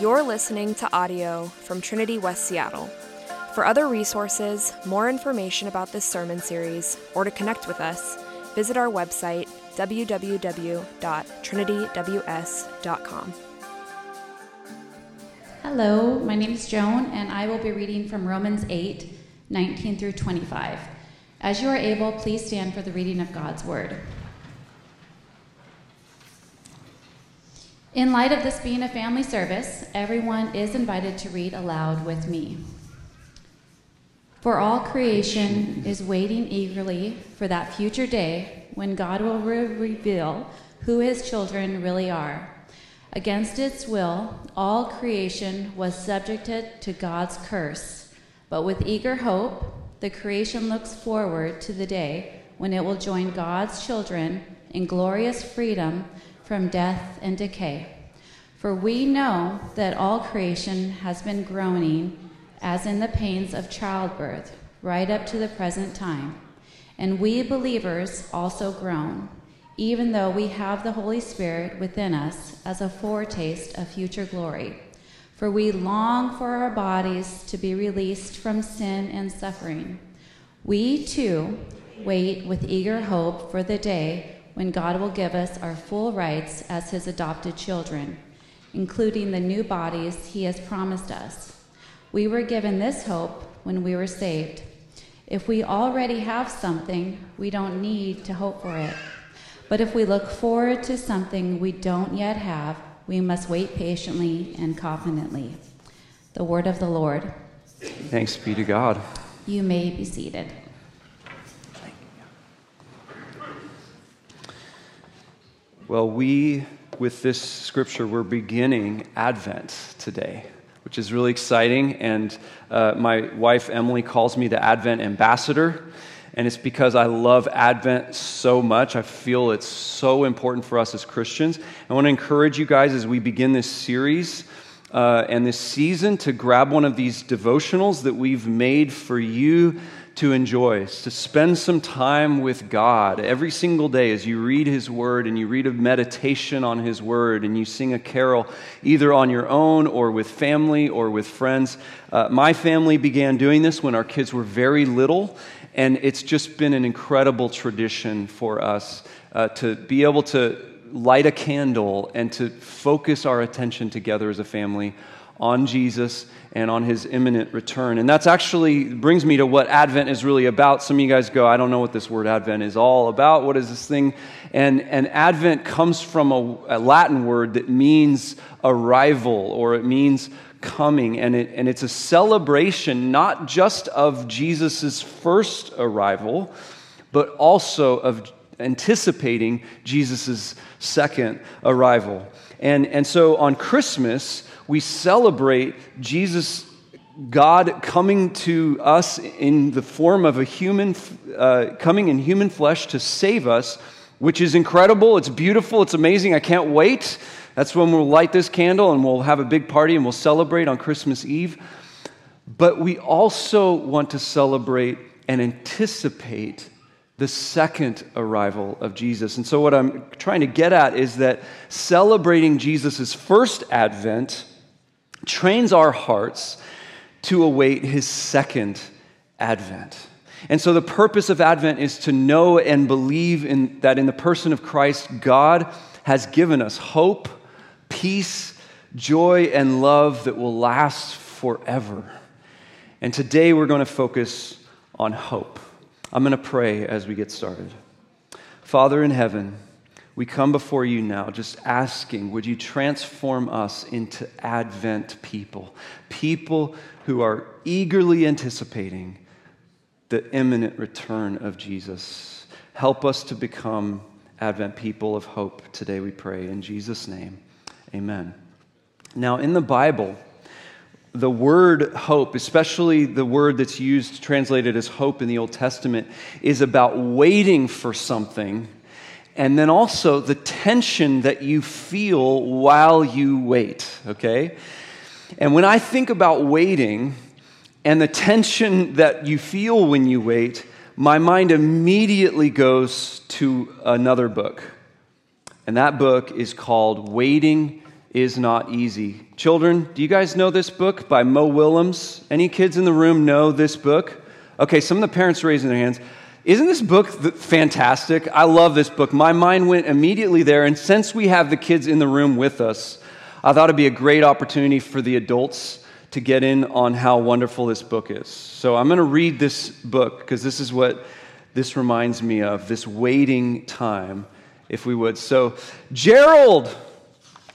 You're listening to audio from Trinity West Seattle. For other resources, more information about this sermon series, or to connect with us, visit our website www.trinityws.com. Hello, my name is Joan, and I will be reading from Romans 8 19 through 25. As you are able, please stand for the reading of God's Word. In light of this being a family service, everyone is invited to read aloud with me. For all creation is waiting eagerly for that future day when God will re- reveal who his children really are. Against its will, all creation was subjected to God's curse, but with eager hope, the creation looks forward to the day when it will join God's children in glorious freedom from death and decay. For we know that all creation has been groaning as in the pains of childbirth, right up to the present time. And we believers also groan, even though we have the Holy Spirit within us as a foretaste of future glory. For we long for our bodies to be released from sin and suffering. We too wait with eager hope for the day when God will give us our full rights as his adopted children, including the new bodies he has promised us. We were given this hope when we were saved. If we already have something, we don't need to hope for it. But if we look forward to something we don't yet have, we must wait patiently and confidently. The word of the Lord. Thanks be to God. You may be seated. Well, we, with this scripture, we're beginning Advent today, which is really exciting. And uh, my wife, Emily, calls me the Advent ambassador. And it's because I love Advent so much. I feel it's so important for us as Christians. I want to encourage you guys as we begin this series uh, and this season to grab one of these devotionals that we've made for you to enjoy, to spend some time with God every single day as you read His Word and you read a meditation on His Word and you sing a carol either on your own or with family or with friends. Uh, my family began doing this when our kids were very little, and it's just been an incredible tradition for us uh, to be able to light a candle and to focus our attention together as a family on Jesus and on his imminent return. And that's actually brings me to what Advent is really about. Some of you guys go, I don't know what this word Advent is all about. What is this thing? And, and Advent comes from a, a Latin word that means arrival or it means coming. And, it, and it's a celebration not just of Jesus' first arrival, but also of anticipating Jesus' second arrival. And, and so on Christmas, we celebrate Jesus, God coming to us in the form of a human, uh, coming in human flesh to save us, which is incredible. It's beautiful. It's amazing. I can't wait. That's when we'll light this candle and we'll have a big party and we'll celebrate on Christmas Eve. But we also want to celebrate and anticipate the second arrival of Jesus. And so, what I'm trying to get at is that celebrating Jesus' first advent trains our hearts to await his second advent. And so the purpose of Advent is to know and believe in, that in the person of Christ, God has given us hope, peace, joy, and love that will last forever. And today we're going to focus on hope. I'm going to pray as we get started. Father in heaven, we come before you now just asking, would you transform us into Advent people? People who are eagerly anticipating the imminent return of Jesus. Help us to become Advent people of hope today, we pray. In Jesus' name, amen. Now, in the Bible, the word hope, especially the word that's used, translated as hope in the Old Testament, is about waiting for something and then also the tension that you feel while you wait, okay? And when I think about waiting and the tension that you feel when you wait, my mind immediately goes to another book, And that book is called Waiting is Not Easy. Children, do you guys know this book by Mo Willems? Any kids in the room know this book? Okay, some of the parents raising their hands. Isn't this book fantastic? I love this book. My mind went immediately there, and since we have the kids in the room with us, I thought it'd be a great opportunity for the adults to get in on how wonderful this book is. So I'm going to read this book because this is what this reminds me of this waiting time, if we would. So, Gerald,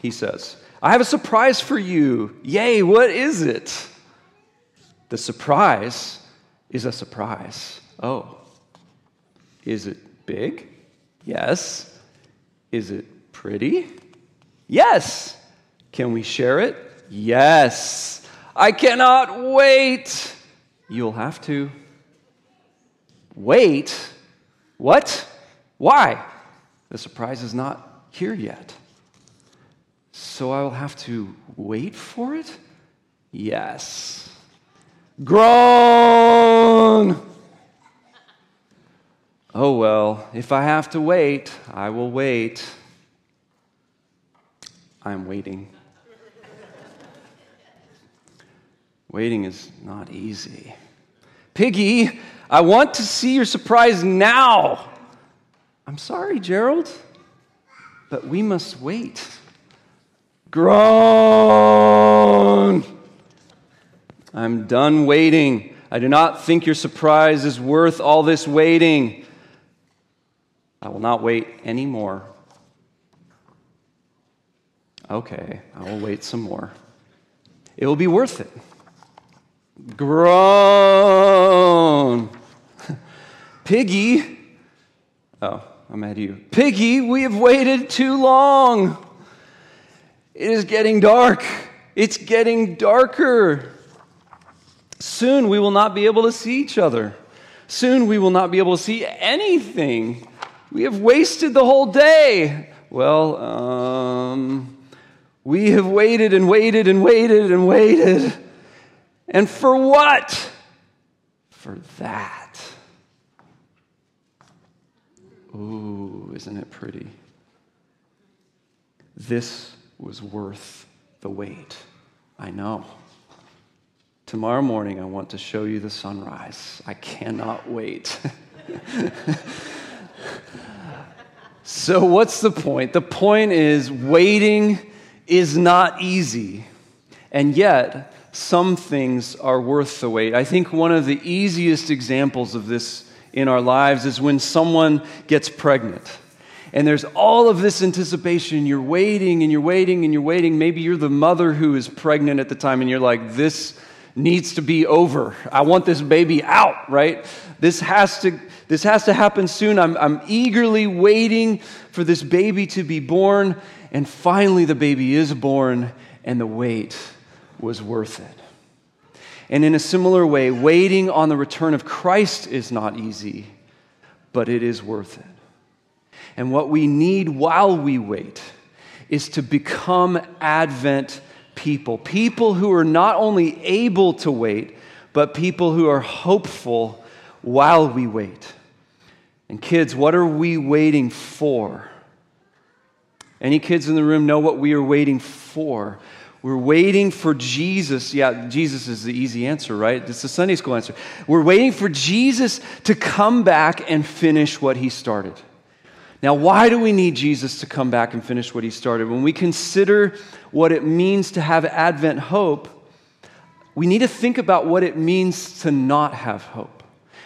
he says, I have a surprise for you. Yay, what is it? The surprise is a surprise. Oh. Is it big? Yes. Is it pretty? Yes. Can we share it? Yes. I cannot wait. You'll have to. Wait? What? Why? The surprise is not here yet. So I will have to wait for it? Yes. Groan! Oh, well, if I have to wait, I will wait. I'm waiting. Waiting is not easy. Piggy, I want to see your surprise now. I'm sorry, Gerald, but we must wait. Groan. I'm done waiting. I do not think your surprise is worth all this waiting. I will not wait anymore. Okay, I will wait some more. It will be worth it. Groan. Piggy. Oh, I'm at you. Piggy, we have waited too long. It is getting dark. It's getting darker. Soon we will not be able to see each other. Soon we will not be able to see anything. We have wasted the whole day. Well, um, we have waited and waited and waited and waited. And for what? For that. Ooh, isn't it pretty? This was worth the wait. I know. Tomorrow morning, I want to show you the sunrise. I cannot wait. so, what's the point? The point is, waiting is not easy, and yet, some things are worth the wait. I think one of the easiest examples of this in our lives is when someone gets pregnant. And there's all of this anticipation. You're waiting and you're waiting and you're waiting. Maybe you're the mother who is pregnant at the time and you're like, this needs to be over. I want this baby out, right? This has to, this has to happen soon. I'm, I'm eagerly waiting for this baby to be born. And finally, the baby is born, and the wait was worth it. And in a similar way, waiting on the return of Christ is not easy, but it is worth it. And what we need while we wait is to become Advent people. People who are not only able to wait, but people who are hopeful while we wait. And kids, what are we waiting for? Any kids in the room know what we are waiting for? We're waiting for Jesus. Yeah, Jesus is the easy answer, right? It's the Sunday school answer. We're waiting for Jesus to come back and finish what he started. Now, why do we need Jesus to come back and finish what he started? When we consider what it means to have Advent hope, we need to think about what it means to not have hope.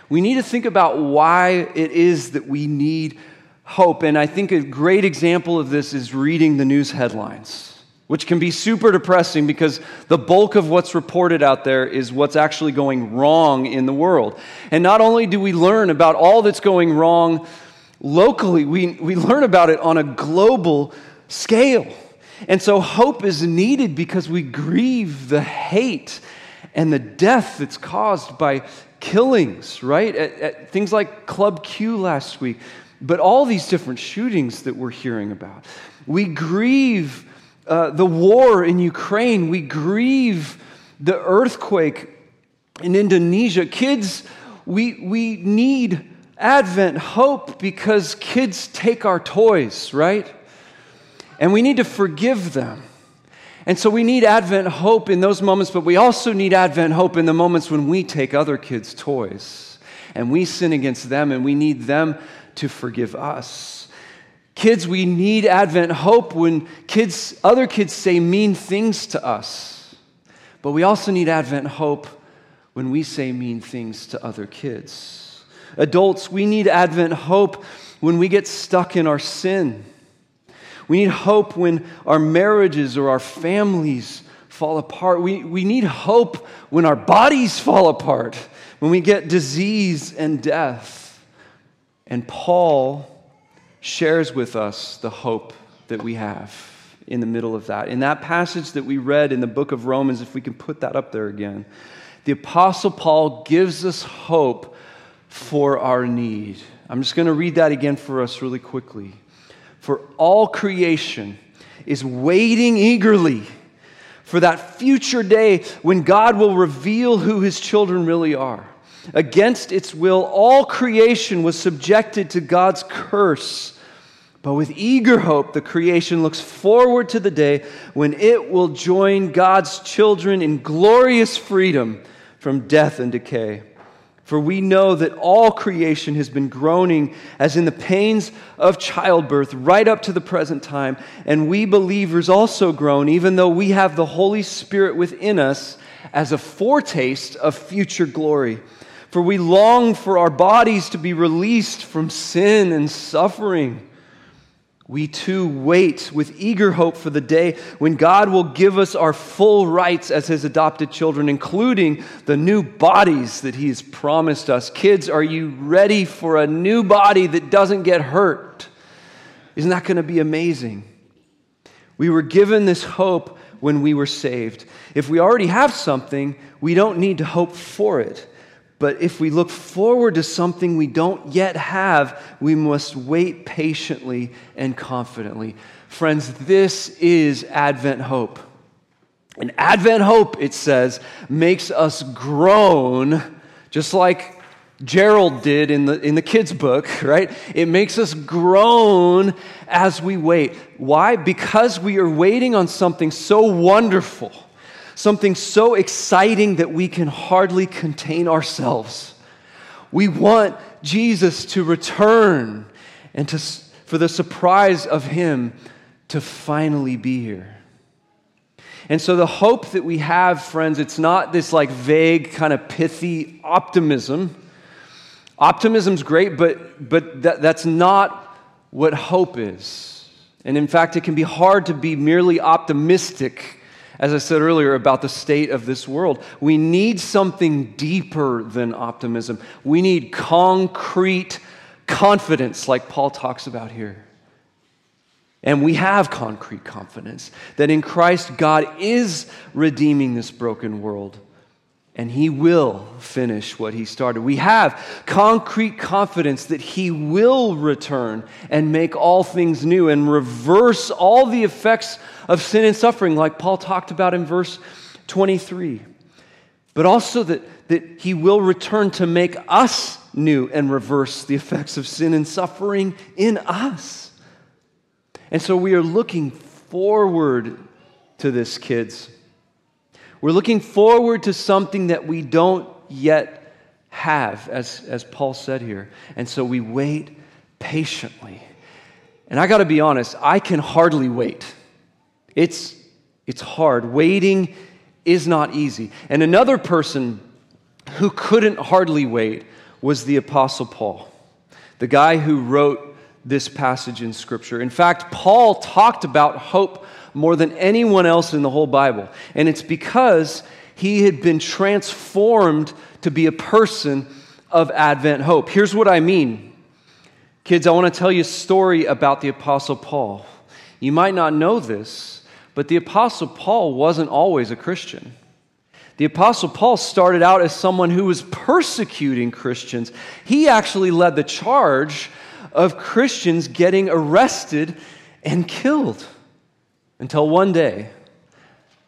We need to think about why it is that we need hope. And I think a great example of this is reading the news headlines, which can be super depressing because the bulk of what's reported out there is what's actually going wrong in the world. And not only do we learn about all that's going wrong locally, we, we learn about it on a global scale. And so hope is needed because we grieve the hate and the death that's caused by killings, right? At, at things like Club Q last week, but all these different shootings that we're hearing about. We grieve uh, the war in Ukraine, we grieve the earthquake in Indonesia. Kids, we, we need Advent hope because kids take our toys, right? And we need to forgive them. And so we need Advent hope in those moments, but we also need Advent hope in the moments when we take other kids' toys and we sin against them and we need them to forgive us. Kids, we need Advent hope when kids, other kids say mean things to us. But we also need Advent hope when we say mean things to other kids. Adults, we need Advent hope when we get stuck in our sin. We need hope when our marriages or our families fall apart. We, we need hope when our bodies fall apart, when we get disease and death. And Paul shares with us the hope that we have in the middle of that. In that passage that we read in the book of Romans, if we can put that up there again, the Apostle Paul gives us hope for our need. I'm just going to read that again for us really quickly. For all creation is waiting eagerly for that future day when God will reveal who his children really are. Against its will, all creation was subjected to God's curse. But with eager hope, the creation looks forward to the day when it will join God's children in glorious freedom from death and decay. For we know that all creation has been groaning as in the pains of childbirth right up to the present time. And we believers also groan, even though we have the Holy Spirit within us as a foretaste of future glory. For we long for our bodies to be released from sin and suffering we too wait with eager hope for the day when God will give us our full rights as His adopted children, including the new bodies that He has promised us. Kids, are you ready for a new body that doesn't get hurt? Isn't that going to be amazing? We were given this hope when we were saved. If we already have something, we don't need to hope for it. But if we look forward to something we don't yet have, we must wait patiently and confidently. Friends, this is Advent hope. And Advent hope, it says, makes us groan, just like Gerald did in the, in the kids' book, right? It makes us groan as we wait. Why? Because we are waiting on something so wonderful something so exciting that we can hardly contain ourselves. We want Jesus to return and to, for the surprise of Him to finally be here. And so, the hope that we have, friends, it's not this like vague, kind of pithy optimism. Optimism's great, but, but that, that's not what hope is. And in fact, it can be hard to be merely optimistic as I said earlier, about the state of this world. We need something deeper than optimism. We need concrete confidence, like Paul talks about here. And we have concrete confidence that in Christ, God is redeeming this broken world and he will finish what he started. We have concrete confidence that he will return and make all things new and reverse all the effects of sin and suffering, like Paul talked about in verse 23. But also that, that he will return to make us new and reverse the effects of sin and suffering in us. And so we are looking forward to this, kids. We're looking forward to something that we don't yet have, as, as Paul said here. And so we wait patiently. And I got to be honest, I can hardly wait. It's, it's hard. Waiting is not easy. And another person who couldn't hardly wait was the Apostle Paul, the guy who wrote this passage in Scripture. In fact, Paul talked about hope more than anyone else in the whole Bible. And it's because he had been transformed to be a person of Advent hope. Here's what I mean. Kids, I want to tell you a story about the Apostle Paul. You might not know this, but the Apostle Paul wasn't always a Christian. The Apostle Paul started out as someone who was persecuting Christians. He actually led the charge of Christians getting arrested and killed. Until one day,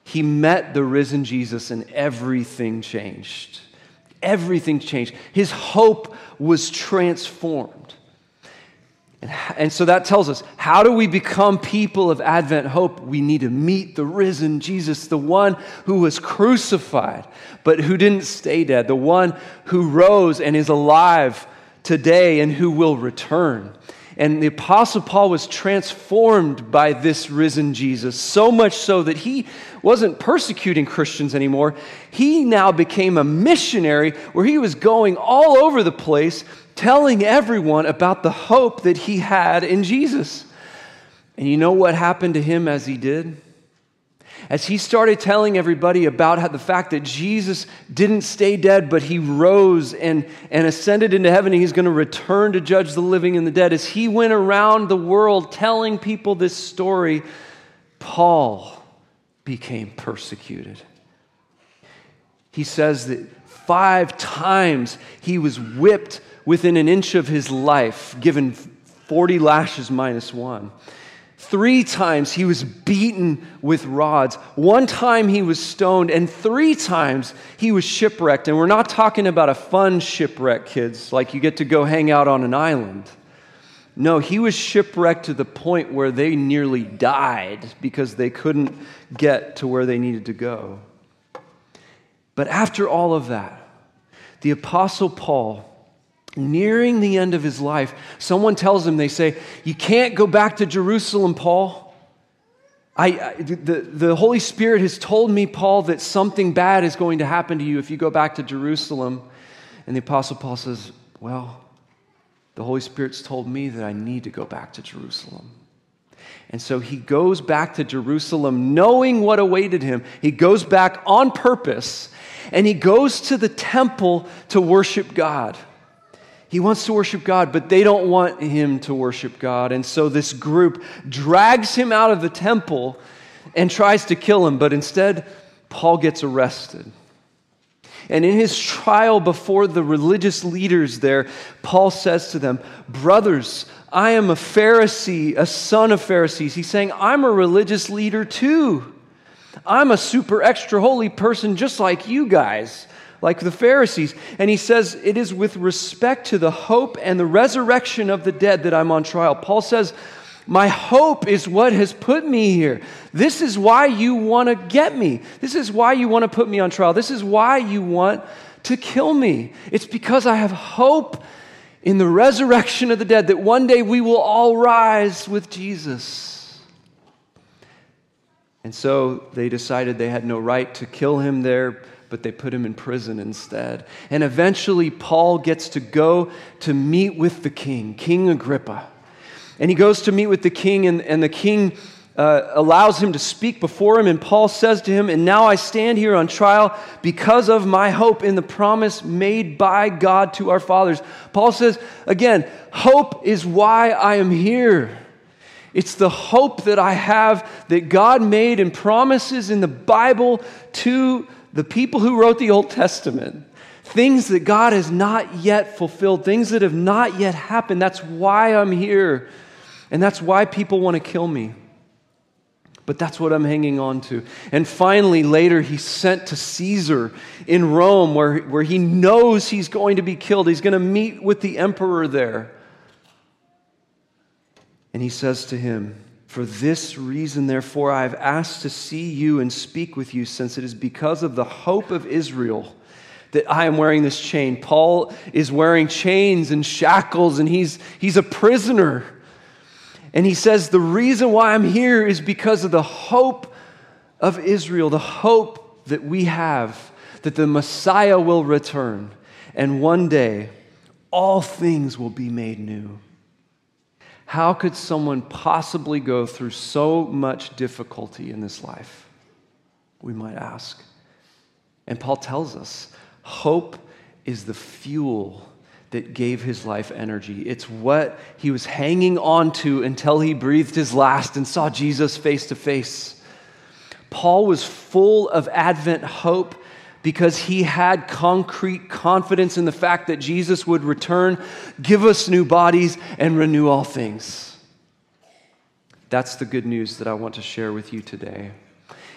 he met the risen Jesus and everything changed. Everything changed. His hope was transformed. And, so that tells us how do we become people of Advent hope? We need to meet the risen Jesus, the one who was crucified, but who didn't stay dead, the one who rose and is alive today and who will return. And the Apostle Paul was transformed by this risen Jesus, so much so that he wasn't persecuting Christians anymore. He now became a missionary where he was going all over the place telling everyone about the hope that he had in Jesus. And you know what happened to him as he did? As he started telling everybody about how the fact that Jesus didn't stay dead, but he rose and, and ascended into heaven, and he's going to return to judge the living and the dead. As he went around the world telling people this story, Paul became persecuted. He says that five times he was whipped within an inch of his life, given 40 lashes minus one. Three times he was beaten with rods. One time he was stoned, and three times he was shipwrecked. And we're not talking about a fun shipwreck, kids, like you get to go hang out on an island. No, he was shipwrecked to the point where they nearly died because they couldn't get to where they needed to go. But after all of that, the Apostle Paul nearing the end of his life, someone tells him, they say, You can't go back to Jerusalem, Paul. I, I, the, the Holy Spirit has told me, Paul, that something bad is going to happen to you if you go back to Jerusalem. And the Apostle Paul says, Well, the Holy Spirit's told me that I need to go back to Jerusalem. And so he goes back to Jerusalem knowing what awaited him. He goes back on purpose and he goes to the temple to worship God. He wants to worship God, but they don't want him to worship God. And so this group drags him out of the temple and tries to kill him, but instead, Paul gets arrested. And in his trial before the religious leaders there, Paul says to them, Brothers, I am a Pharisee, a son of Pharisees. He's saying, I'm a religious leader too. I'm a super extra holy person just like you guys like the Pharisees. And he says, It is with respect to the hope and the resurrection of the dead that I'm on trial. Paul says, My hope is what has put me here. This is why you want to get me. This is why you want to put me on trial. This is why you want to kill me. It's because I have hope in the resurrection of the dead that one day we will all rise with Jesus. And so they decided they had no right to kill him there but they put him in prison instead. And eventually, Paul gets to go to meet with the king, King Agrippa. And he goes to meet with the king, and, and the king uh, allows him to speak before him. And Paul says to him, And now I stand here on trial because of my hope in the promise made by God to our fathers. Paul says, again, hope is why I am here. It's the hope that I have that God made and promises in the Bible to the people who wrote the Old Testament, things that God has not yet fulfilled, things that have not yet happened. That's why I'm here. And that's why people want to kill me. But that's what I'm hanging on to. And finally, later, he's sent to Caesar in Rome, where, where he knows he's going to be killed. He's going to meet with the emperor there. And he says to him, for this reason, therefore, I have asked to see you and speak with you, since it is because of the hope of Israel that I am wearing this chain. Paul is wearing chains and shackles, and he's, he's a prisoner. And he says, The reason why I'm here is because of the hope of Israel, the hope that we have that the Messiah will return, and one day all things will be made new. How could someone possibly go through so much difficulty in this life? We might ask. And Paul tells us hope is the fuel that gave his life energy. It's what he was hanging on to until he breathed his last and saw Jesus face to face. Paul was full of Advent hope because he had concrete confidence in the fact that Jesus would return, give us new bodies, and renew all things. That's the good news that I want to share with you today.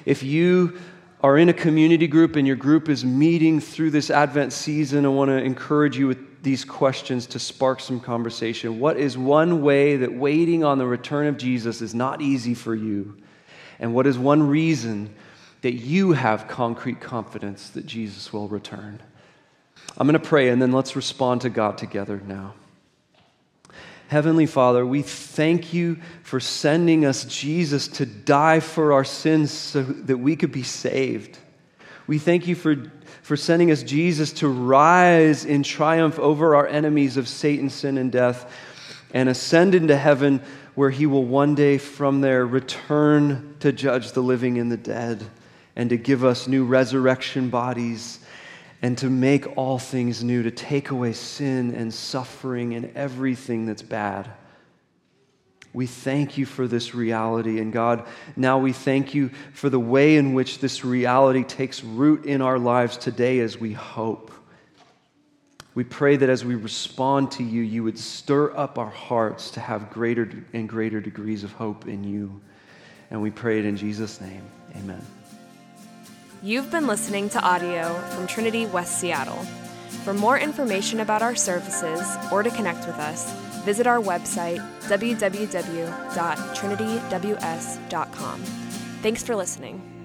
If you are in a community group and your group is meeting through this Advent season, I want to encourage you with these questions to spark some conversation. What is one way that waiting on the return of Jesus is not easy for you? And what is one reason that you have concrete confidence that Jesus will return? I'm going to pray and then let's respond to God together now. Heavenly Father, we thank you for sending us Jesus to die for our sins so that we could be saved. We thank you for, for sending us Jesus to rise in triumph over our enemies of Satan, sin, and death and ascend into heaven where he will one day from there return to judge the living and the dead and to give us new resurrection bodies and to make all things new, to take away sin and suffering and everything that's bad. We thank you for this reality. And God, now we thank you for the way in which this reality takes root in our lives today as we hope. We pray that as we respond to you, you would stir up our hearts to have greater and greater degrees of hope in you. And we pray it in Jesus' name. Amen. You've been listening to audio from Trinity West Seattle. For more information about our services or to connect with us, visit our website, www.trinityws.com. Thanks for listening.